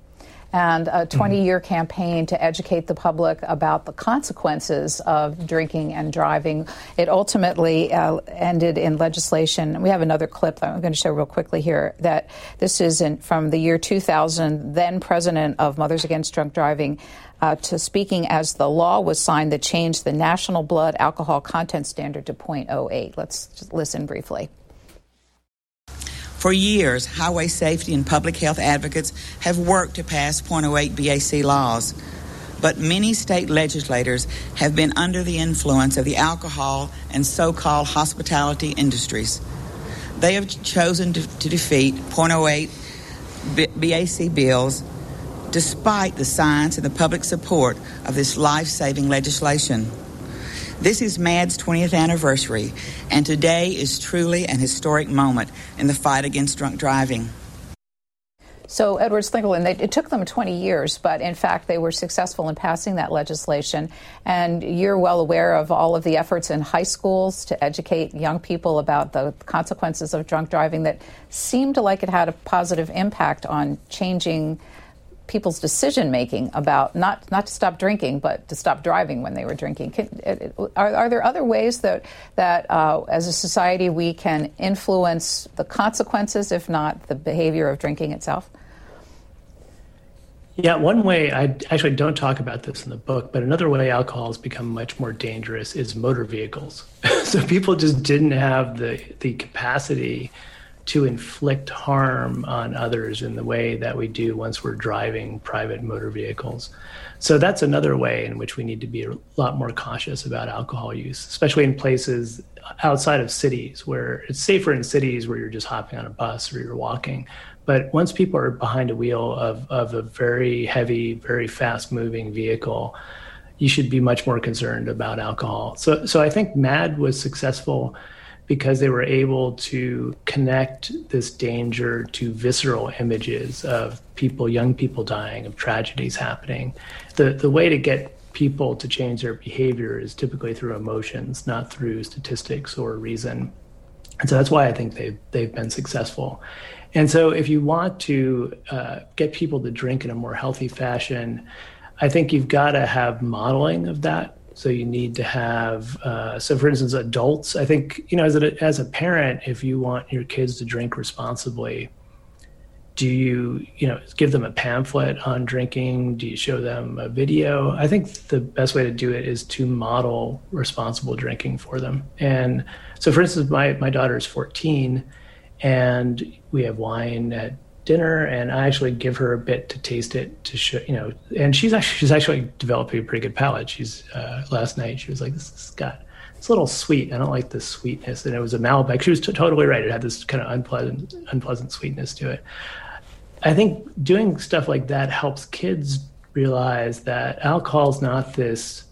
And a 20 year mm-hmm. campaign to educate the public about the consequences of drinking and driving. It ultimately uh, ended in legislation. We have another clip that I'm going to show real quickly here that this is in, from the year 2000, then president of Mothers Against Drunk Driving. Uh, to speaking as the law was signed that changed the national blood alcohol content standard to 0.08. Let's just listen briefly. For years, highway safety and public health advocates have worked to pass .08 BAC laws. But many state legislators have been under the influence of the alcohol and so-called hospitality industries. They have chosen to, to defeat .08 BAC bills despite the science and the public support of this life-saving legislation. This is MADD's 20th anniversary, and today is truly an historic moment in the fight against drunk driving. So, Edward Slingerland, it took them 20 years, but in fact, they were successful in passing that legislation. And you're well aware of all of the efforts in high schools to educate young people about the consequences of drunk driving that seemed like it had a positive impact on changing people's decision making about not not to stop drinking, but to stop driving when they were drinking. Can, are, are, there other ways that that uh, as a society we can influence the consequences, if not the behavior of drinking itself? Yeah, one way I actually don't talk about this in the book, but another way alcohol has become much more dangerous is motor vehicles. so people just didn't have the the capacity to inflict harm on others in the way that we do once we're driving private motor vehicles. So that's another way in which we need to be a lot more cautious about alcohol use, especially in places outside of cities where it's safer in cities where you're just hopping on a bus or you're walking. But once people are behind a wheel of, of a very heavy, very fast moving vehicle, you should be much more concerned about alcohol. So, so I think MADD was successful because they were able to connect this danger to visceral images of people, young people dying, of tragedies happening. The, the way to get people to change their behavior is typically through emotions, not through statistics or reason. And so that's why I think they've, they've been successful. And so if you want to uh, get people to drink in a more healthy fashion, I think you've got to have modeling of that so you need to have, uh, so for instance, adults. I think you know, as a as a parent, if you want your kids to drink responsibly, do you you know give them a pamphlet on drinking? Do you show them a video? I think the best way to do it is to model responsible drinking for them. And so, for instance, my my daughter is 14, and we have wine at dinner and I actually give her a bit to taste it to show, you know, and she's actually, she's actually developing a pretty good palate. She's, uh, last night she was like, this has got, it's a little sweet. I don't like the sweetness. And it was a Malbec. She was t- totally right. It had this kind of unpleasant, unpleasant sweetness to it. I think doing stuff like that helps kids realize that alcohol is not this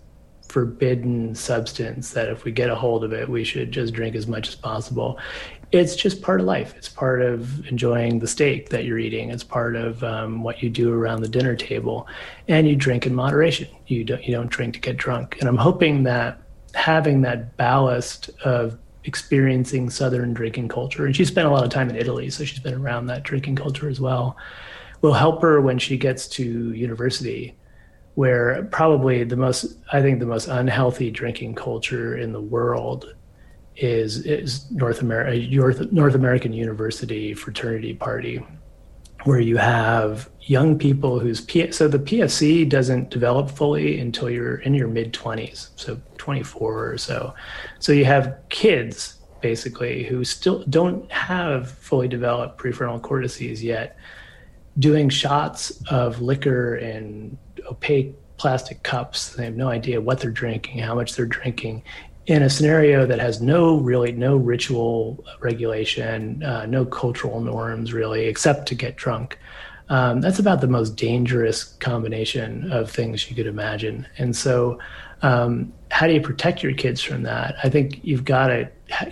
forbidden substance that if we get a hold of it, we should just drink as much as possible it's just part of life. It's part of enjoying the steak that you're eating. It's part of um, what you do around the dinner table, and you drink in moderation. You don't you don't drink to get drunk. And I'm hoping that having that ballast of experiencing Southern drinking culture, and she spent a lot of time in Italy, so she's been around that drinking culture as well, will help her when she gets to university, where probably the most I think the most unhealthy drinking culture in the world is is North America uh, North American University fraternity party, where you have young people whose P- so the PFC doesn't develop fully until you're in your mid twenties, so 24 or so. So you have kids basically who still don't have fully developed prefrontal cortices yet, doing shots of liquor in opaque plastic cups. They have no idea what they're drinking, how much they're drinking, in a scenario that has no really no ritual regulation, uh, no cultural norms really, except to get drunk. Um, that's about the most dangerous combination of things you could imagine. And so, um, how do you protect your kids from that? I think you've got to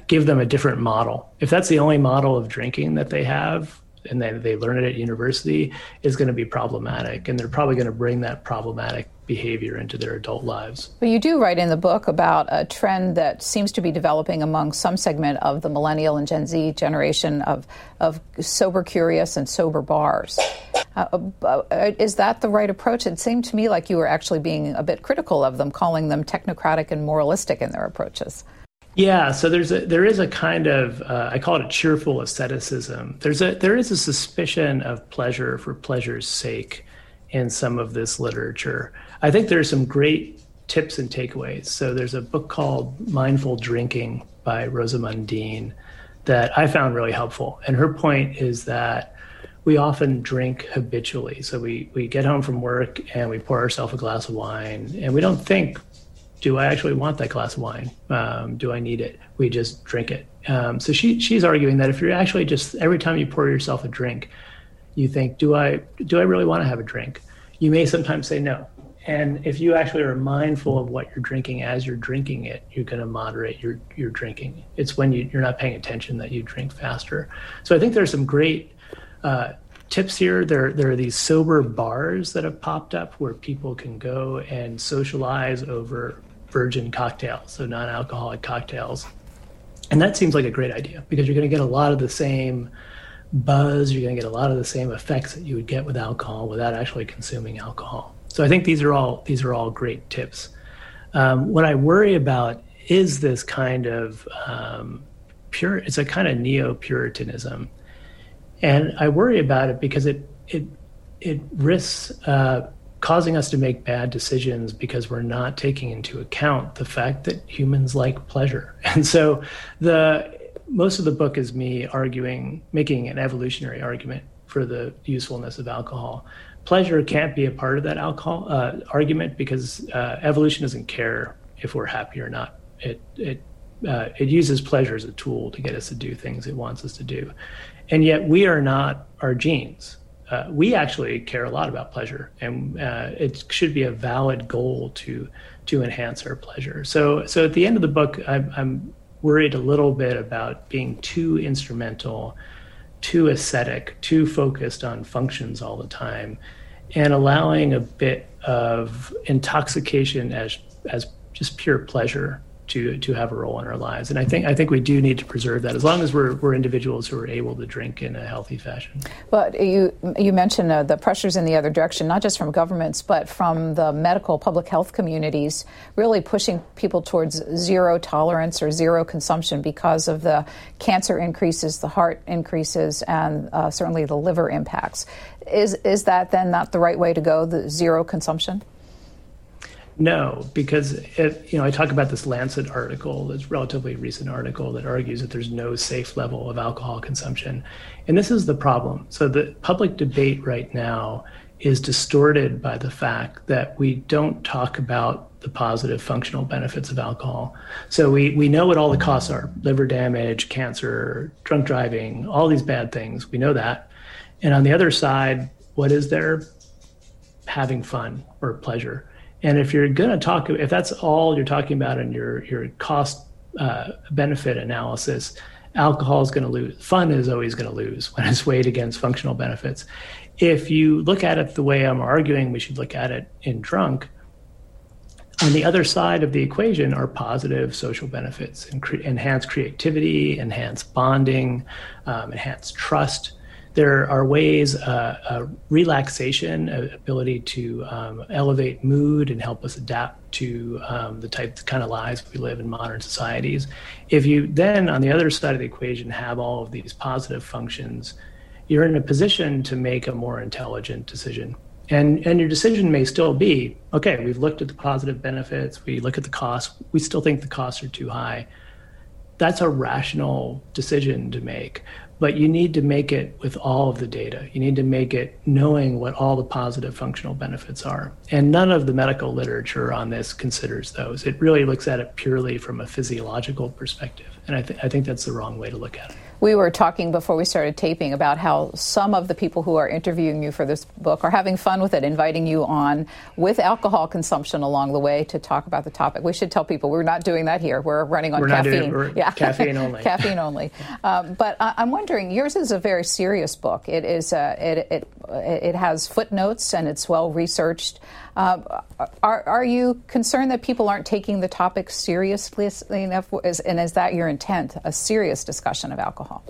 give them a different model. If that's the only model of drinking that they have, and then they learn it at university, is going to be problematic. And they're probably going to bring that problematic behavior into their adult lives. But you do write in the book about a trend that seems to be developing among some segment of the millennial and Gen Z generation of, of sober curious and sober bars. Uh, uh, is that the right approach? It seemed to me like you were actually being a bit critical of them, calling them technocratic and moralistic in their approaches. Yeah, so there's a there is a kind of uh, I call it a cheerful asceticism. There's a there is a suspicion of pleasure for pleasure's sake in some of this literature. I think there's some great tips and takeaways. So there's a book called Mindful Drinking by Rosamund Dean that I found really helpful. And her point is that we often drink habitually. So we, we get home from work and we pour ourselves a glass of wine and we don't think do I actually want that glass of wine? Um, do I need it? We just drink it. Um, so she she's arguing that if you're actually just every time you pour yourself a drink, you think, do I do I really want to have a drink? You may sometimes say no. And if you actually are mindful of what you're drinking as you're drinking it, you're going to moderate your your drinking. It's when you, you're not paying attention that you drink faster. So I think there's some great uh, tips here. There, there are these sober bars that have popped up where people can go and socialize over virgin cocktails, so non alcoholic cocktails. And that seems like a great idea because you're going to get a lot of the same buzz, you're going to get a lot of the same effects that you would get with alcohol without actually consuming alcohol. So I think these are all these are all great tips. Um, what I worry about is this kind of um, pure. It's a kind of neo Puritanism, and I worry about it because it it it risks uh, causing us to make bad decisions because we're not taking into account the fact that humans like pleasure. And so the most of the book is me arguing, making an evolutionary argument for the usefulness of alcohol. Pleasure can't be a part of that alcohol uh, argument because uh, evolution doesn't care if we're happy or not. It it uh, it uses pleasure as a tool to get us to do things it wants us to do, and yet we are not our genes uh, we actually care a lot about pleasure, and uh, it should be a valid goal to to enhance our pleasure. So, so at the end of the book, I'm, I'm worried a little bit about being too instrumental, too ascetic, too focused on functions all the time, and allowing a bit of intoxication as as just pure pleasure to to have a role in our lives. And I think I think we do need to preserve that as long as we're we're individuals who are able to drink in a healthy fashion. But you you mentioned uh, the pressures in the other direction, not just from governments, but from the medical public health communities, really pushing people towards zero tolerance or zero consumption because of the cancer increases, the heart increases, and uh, certainly the liver impacts. Is is that then not the right way to go? The zero consumption. No, because it, you know I talk about this Lancet article, this relatively recent article that argues that there's no safe level of alcohol consumption, and this is the problem. So the public debate right now is distorted by the fact that we don't talk about the positive functional benefits of alcohol. So we we know what all the costs are: liver damage, cancer, drunk driving, all these bad things. We know that, and on the other side, what is there? Having fun or pleasure and if you're going to talk, if that's all you're talking about in your your cost uh, benefit analysis, alcohol is going to lose. Fun is always going to lose when it's weighed against functional benefits. If you look at it the way I'm arguing, we should look at it in drunk. On the other side of the equation are positive social benefits, enhance creativity, enhance bonding, um, enhance trust there are ways, uh, uh, relaxation, uh, ability to um, elevate mood and help us adapt to um, the type of kind of lives we live in modern societies. If you then, on the other side of the equation, have all of these positive functions, you're in a position to make a more intelligent decision. And, and your decision may still be okay, we've looked at the positive benefits, we look at the costs, we still think the costs are too high. That's a rational decision to make but you need to make it with all of the data. You need to make it knowing what all the positive functional benefits are. And none of the medical literature on this considers those. It really looks at it purely from a physiological perspective. And I, th- I think that's the wrong way to look at it. We were talking before we started taping about how some of the people who are interviewing you for this book are having fun with it, inviting you on with alcohol consumption along the way to talk about the topic. We should tell people we're not doing that here. We're running on we're caffeine. Doing, yeah, caffeine only. caffeine only. Um, but I- am wondering, yours is a very serious book. It is. Uh, it, it it has footnotes and it's well researched. Uh, are, are you concerned that people aren't taking the topic seriously enough? And is that your intent, a serious discussion of alcohol?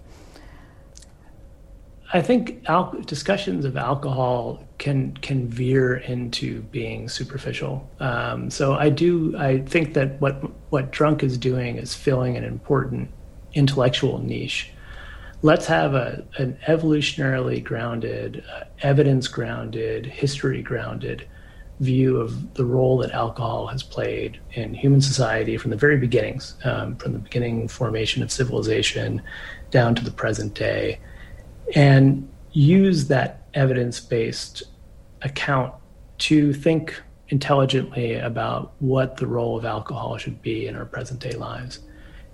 I think al- discussions of alcohol can can veer into being superficial. Um, so I do I think that what what drunk is doing is filling an important intellectual niche. Let's have a an evolutionarily grounded, uh, evidence grounded, history grounded view of the role that alcohol has played in human society from the very beginnings, um, from the beginning formation of civilization down to the present day, and use that evidence based account to think intelligently about what the role of alcohol should be in our present day lives.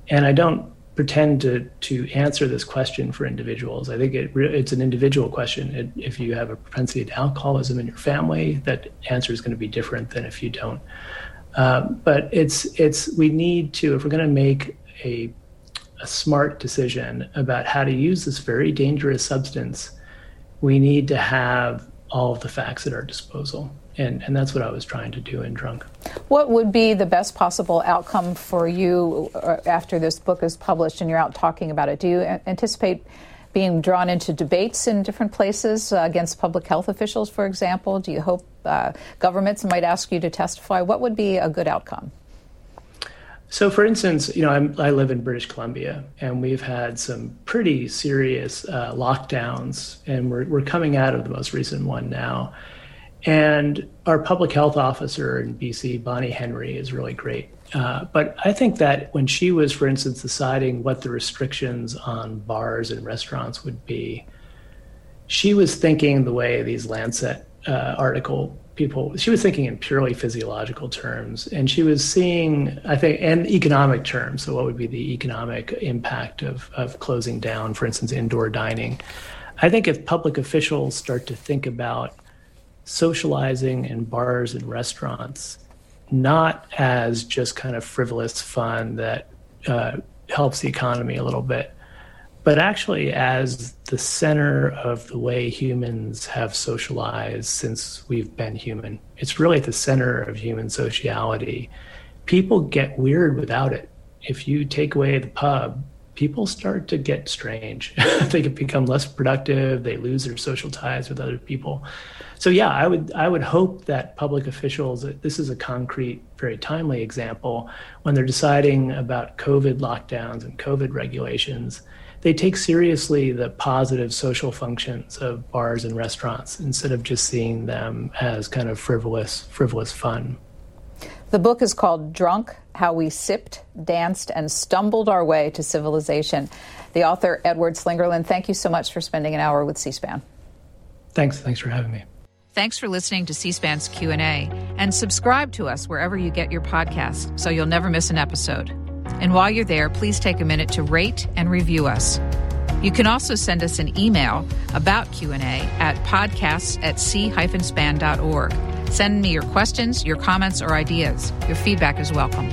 And I don't pretend to to answer this question for individuals. I think it it's an individual question. It, if you have a propensity to alcoholism in your family, that answer is going to be different than if you don't. Um, but it's it's we need to if we're going to make a a smart decision about how to use this very dangerous substance, we need to have all of the facts at our disposal and and that's what I was trying to do in Drunk. What would be the best possible outcome for you uh, after this book is published and you're out talking about it? Do you anticipate being drawn into debates in different places uh, against public health officials, for example? Do you hope uh, governments might ask you to testify? What would be a good outcome? So, for instance, you know, I'm, i live in British Columbia, and we've had some pretty serious uh, lockdowns, and we're, we're coming out of the most recent one now. And our public health officer in BC, Bonnie Henry, is really great. Uh, but I think that when she was, for instance, deciding what the restrictions on bars and restaurants would be, she was thinking the way these Lancet uh, article people, she was thinking in purely physiological terms. And she was seeing, I think, and economic terms. So, what would be the economic impact of, of closing down, for instance, indoor dining? I think if public officials start to think about socializing in bars and restaurants not as just kind of frivolous fun that uh, helps the economy a little bit, but actually as the center of the way humans have socialized since we've been human. It's really at the center of human sociality. People get weird without it. If you take away the pub, people start to get strange. they become less productive. They lose their social ties with other people. So yeah, I would I would hope that public officials. This is a concrete, very timely example when they're deciding about COVID lockdowns and COVID regulations. They take seriously the positive social functions of bars and restaurants instead of just seeing them as kind of frivolous, frivolous fun. The book is called Drunk How We Sipped, Danced, and Stumbled Our Way to Civilization. The author, Edward Slingerland, thank you so much for spending an hour with C SPAN. Thanks. Thanks for having me. Thanks for listening to C-SPAN's Q&A and subscribe to us wherever you get your podcasts so you'll never miss an episode. And while you're there, please take a minute to rate and review us. You can also send us an email about Q&A at podcasts at c-span.org. Send me your questions, your comments, or ideas. Your feedback is welcome.